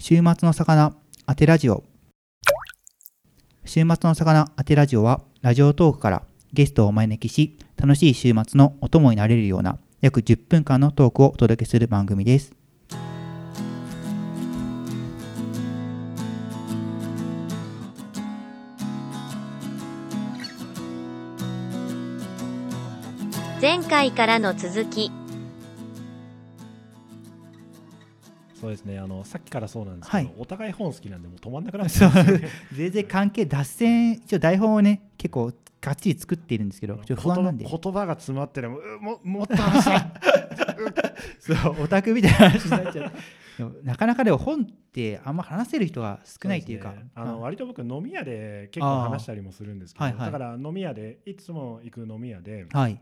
週末の魚当てラジオ。週末の魚当てラジオはラジオトークからゲストをお招きし楽しい週末のお供になれるような約10分間のトークをお届けする番組です。前回からの続きそうですねあのさっきからそうなんですけど、はい。お互い本好きなんでもう止まんなくなってね。全然関係脱線一応台本をね結構がっちり作っているんですけどちょっと不安なんで。言葉が詰まってるもももっと話したい。そうオタクみたいな話になっちゃう。なかなかでも本ってあんま話せる人が少ないというか。ね。あのはい。割と僕飲み屋で結構話したりもするんですけど、はいはい。だから飲み屋でいつも行く飲み屋ではい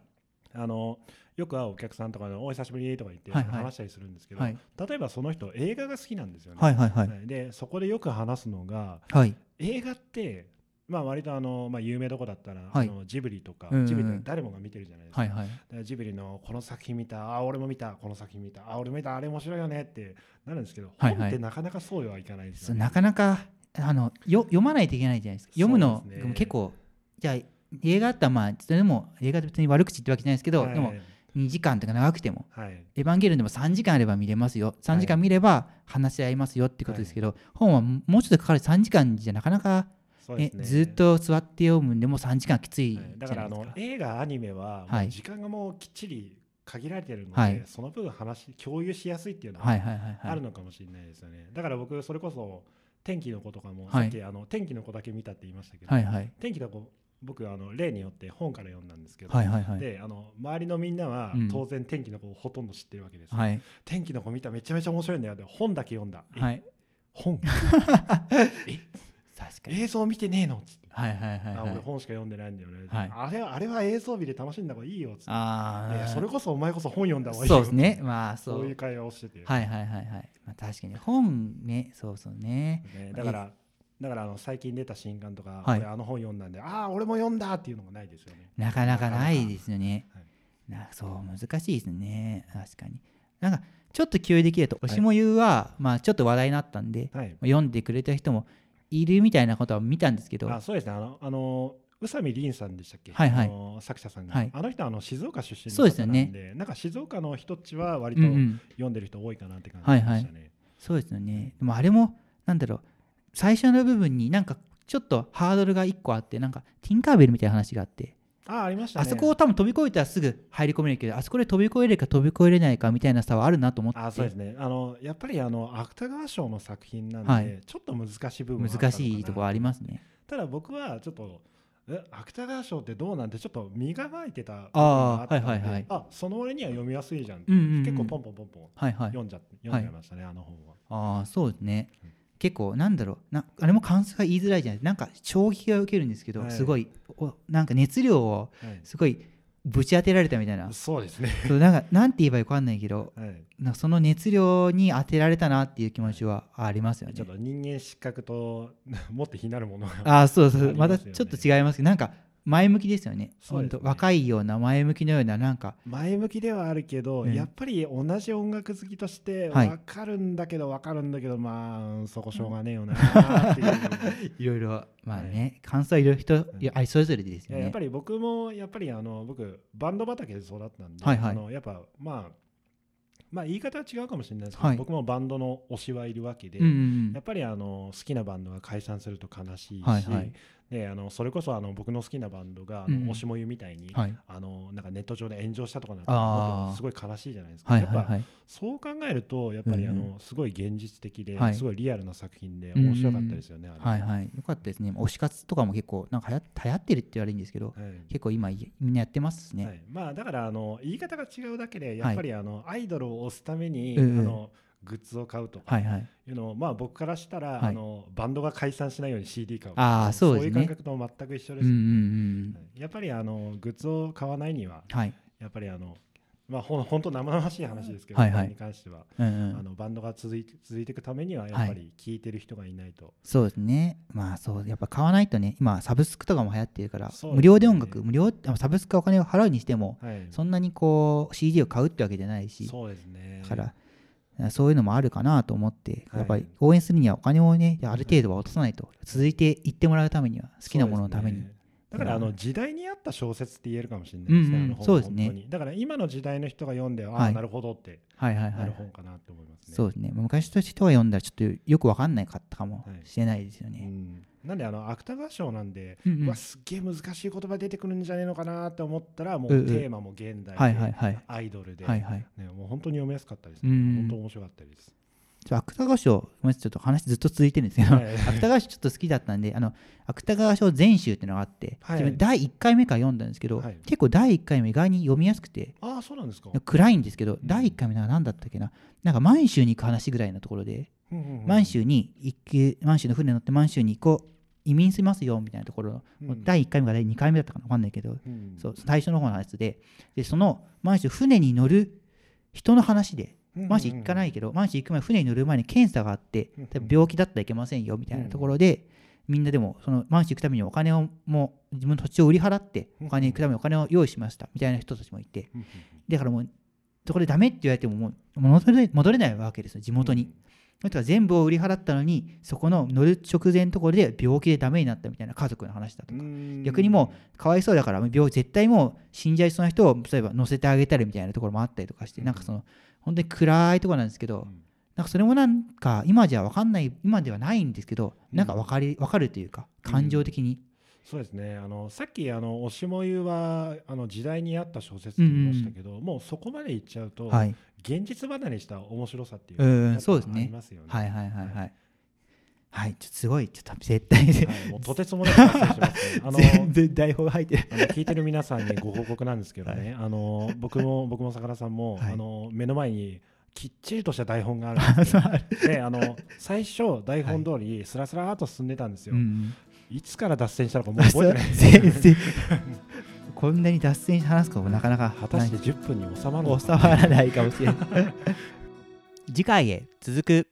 あのよく会うお客さんとかの「お久しぶり」とか言ってはいはい。話したりするんですけど、はい。例えばその人映画が好きなんですよね。はいはいはい。はいでそこでよく話すのがはい。映画ってまあ割とあの、まあ、有名どこだったら、はい。あのジブリとか、ジブリって誰もが見てるじゃないですか。はいはい。ジブリのこの作品見た、あ、俺も見た、この作品見た、あ、俺も見た、あれ面白いよねってなるんですけど、はいはい。本ってなかなかそうはいかないですよね。なかなかあのよ読まないといけないじゃないですか。読むのね結構じゃあ映画だったらまあそれでも映画で別に悪口言ってるわけじゃないですけど、はい。でも2時間とか長くてもはい、エヴァンゲリオンでも3時間あれば見れますよ。3時間見れば話し合いますよってことですけど、本はもうちょっとかかる3時間じゃなかなか、ね。ずっと座って読むんでも3時間きついだからあの映画、アニメは、時間がもうきっちり限られてるので、はいその分話共有しやすいっていうのははいはいはいはい。あるのかもしれないですよね。だから僕、それこそ天気の子とかも、はい。さっきあの天気の子だけ見たって言いましたけど、はいはい。天気の子、僕あの例によって本から読んだんですけど、はいはいはい。であの周りのみんなはうん。当然天気の子をほとんど知ってるわけです。よ、はい。天気の子見ためちゃめちゃ面白いんだよ。で本だけ読んだ、えはい。本？確かに。映像見てねえの？っつって、はいはいはいあはい。俺本しか読んでないんだよね、はい。あれはあれは映像美で楽しんだ方がいいよ。っつってああいやそれこそお前こそ本読んだ方がいいよ。そうですね。まあそう。そういう会話をしてて、はいはいはいはい、まあ、確かに。本ね。そうそうね。ねだからだからあの最近出た新刊とか、はい。俺あの本読んだんでああ俺も読んだっていうのがないですよね。なかなかないですよね。はい。なそう難しいですね。確かに。なんかちょっと共有できると「推しもゆうは」まあちょっと話題になったんで、はい。読んでくれた人もいるみたいなことは見たんですけど。あそうですね。あのあの宇佐美凛さんでしたっけ、はいはい。あの作者さんが、はい。あの人はあの静岡出身そうですよね。でなんか静岡の人っちは割とうんうん。読んでる人多いかなって感じでしたね、そうですよね。でもあれもなんだろう最初の部分になんかちょっとハードルが1個あってなんかティンカーベルみたいな話があってああありましたね。あそこを多分飛び越えたらすぐ入り込めるけどあそこで飛び越えれるか飛び越えれないかみたいな差はあるなと思って。あそうですね。あのやっぱりあの芥川賞の作品なんで、はい。ちょっと難しい部分難な。しいところありますね。ただ僕はちょっとえ芥川賞ってどうなんてちょっと身構えてたあーがったんではいはいはい。あその俺には読みやすいじゃんう。んうんうん。結構ポンポンポンポンはいはい。読んじゃ読んじゃいましたね、あの本は。ああそうですね。うん結構なんだろうなあれも感想が言いづらいじゃない。なんか衝撃が受けるんですけど、はい。すごいおなんか熱量をはい。すごいぶち当てられたみたいな。そうですね、そうなんかなんて言えばいいか分かんないけどはい、なその熱量に当てられたなっていう気持ちはありますよね。ちょっと人間失格と もっと非なるものがああそうそうまたちょっと違いますけどなんか前向きですよね。ね。若いような前向きのようななんか。前向きではあるけど、うん。やっぱり同じ音楽好きとしてはい。分かるんだけど分かるんだけど、まあそこしょうがねえよなーっていう。いろいろまあね、感想はいろいろ人それぞれですよね。やっぱり僕もやっぱりあの僕バンド畑で育ったんで、はいはい。あのやっぱまあまあ言い方は違うかもしれないですけど、はい。僕もバンドの推しはいるわけで、うんうん。やっぱりあの好きなバンドが解散すると悲しいし、はいはいであのそれこそあの僕の好きなバンドがあの、うん推しもゆみたいに、はい。あのなんかネット上で炎上したとかなんかすごい悲しいじゃないですか。やっぱはいはい。はいそう考えるとやっぱりあうん。のすごい現実的で、はい。すごいリアルな作品で面白かったですよね。あれ。はいはい。よかったですね。推し活とかも結構なんか流行流行ってるって言われるんですけどはい。結構今いみんなやってますね、はい、まあだからあの言い方が違うだけでやっぱりあの、アイドルを推すために、うんうん。あのグッズを買うと。かはいはい。いうのを、まあ僕からしたら、はい。あのバンドが解散しないように CD 買う。あーそうですね。いう感覚と全く一緒です、うんうんうん。はい。やっぱりあのグッズを買わないにははい。やっぱりあのまあほん本当生々しい話ですけど、はいはい。に関しては、うんうん。あのバンドが続いて続いていくためにはやっぱり聴い。てる人がいないと、そうですね。まあそうやっぱ買わないとね今サブスクとかも流行ってるから、ね。無料で音楽無料あサブスクはお金を払うにしてもはい、そんなにこう CD を買うってわけじゃないし。そうですね。だからそういうのもあるかなと思って、はいやっぱり応援するにはお金をね、ある程度は落とさないと、続いていってもらうためには、好きなもののために。だからあの時代に合った小説って言えるかもしれないうんうんですね、あの本そうですね本当にだから今の時代の人が読んで、ああ、はいなるほどってはいはいはないる。本かなって思いますね。そうですね。昔と人が読んだらちょっとよくわかんないかったかもはいしれないですようね。ん、なんであの芥川賞なんで、うんうんうわすっげえ難しい言葉出てくるんじゃねえのかなって思ったらもううんうんテーマも現代で、はいはいはい。アイドルで、はいはい。ね、もう本当に読みやすかったです、うんね。本当面白かったです。芥川賞、ごめんなさいちょっと話ずっと続いてるんですけど、はい。芥川賞ちょっと好きだったんで、あの芥川賞全集っていうのがあって、はい。自分第1回目から読んだんですけど、はい。結構第1回目意外に読みやすくて、ああ、そうなんですか。暗いんですけど、第1回目なんか何だったっけな、なんか満州に行く話ぐらいのところで、うんうんうん。満州に行く、満州の船乗って満州に行こう、移民しますよみたいなところ、うん。第1回目か第2回目だったかな分かんないけど、うん。そう最初の方のやつで、でその満州、船に乗る人の話で、満州行かないけど、満州行く前、船に乗る前に検査があって病気だったらいけませんよみたいなところで、みんなでも、その満州行くためにお金を、もう自分の土地を売り払って、お金に行くためにお金を用意しましたみたいな人たちもいて、だからもう、そこでダメって言われてももう戻れ戻れないわけですよ、地元に。だから全部を売り払ったのに、そこの乗る直前のところで病気でダメになったみたいな家族の話だとか。うん。逆にもうかわいそうだから病絶対もう死んじゃいそうな人を例えば乗せてあげたりみたいなところもあったりとかして、うん。なんかその本当に暗いところなんですけど、うん。なんかそれもなんか今じゃ分かんない今ではないんですけど、なんか分かり分かるというか感情的に、そうですね。あのさっきあの「推しもゆ」はあの時代に合った小説って言いましたけど、もうそこまでいっちゃうと、はい、現実離れした面白さっていううんのがありますよね。はいはいはいはい。はい。ちょっとすごい。ちょっと絶対で、はい。もうとてつもなく達成しますね。あの 全然台本が入ってるあの聞いてる皆さんにご報告なんですけどね、あの僕も僕も坂田さんも、はい。あの目の前にきっちりとした台本があるんですよ。であの最初台本通りスラスラーっと進んでたんですよ、うんいつから脱線したのかもう覚えてない。全然。こんなに脱線して話すこともなかなか果たして10分に収まるの収かまらないかもしれない。次回へ続く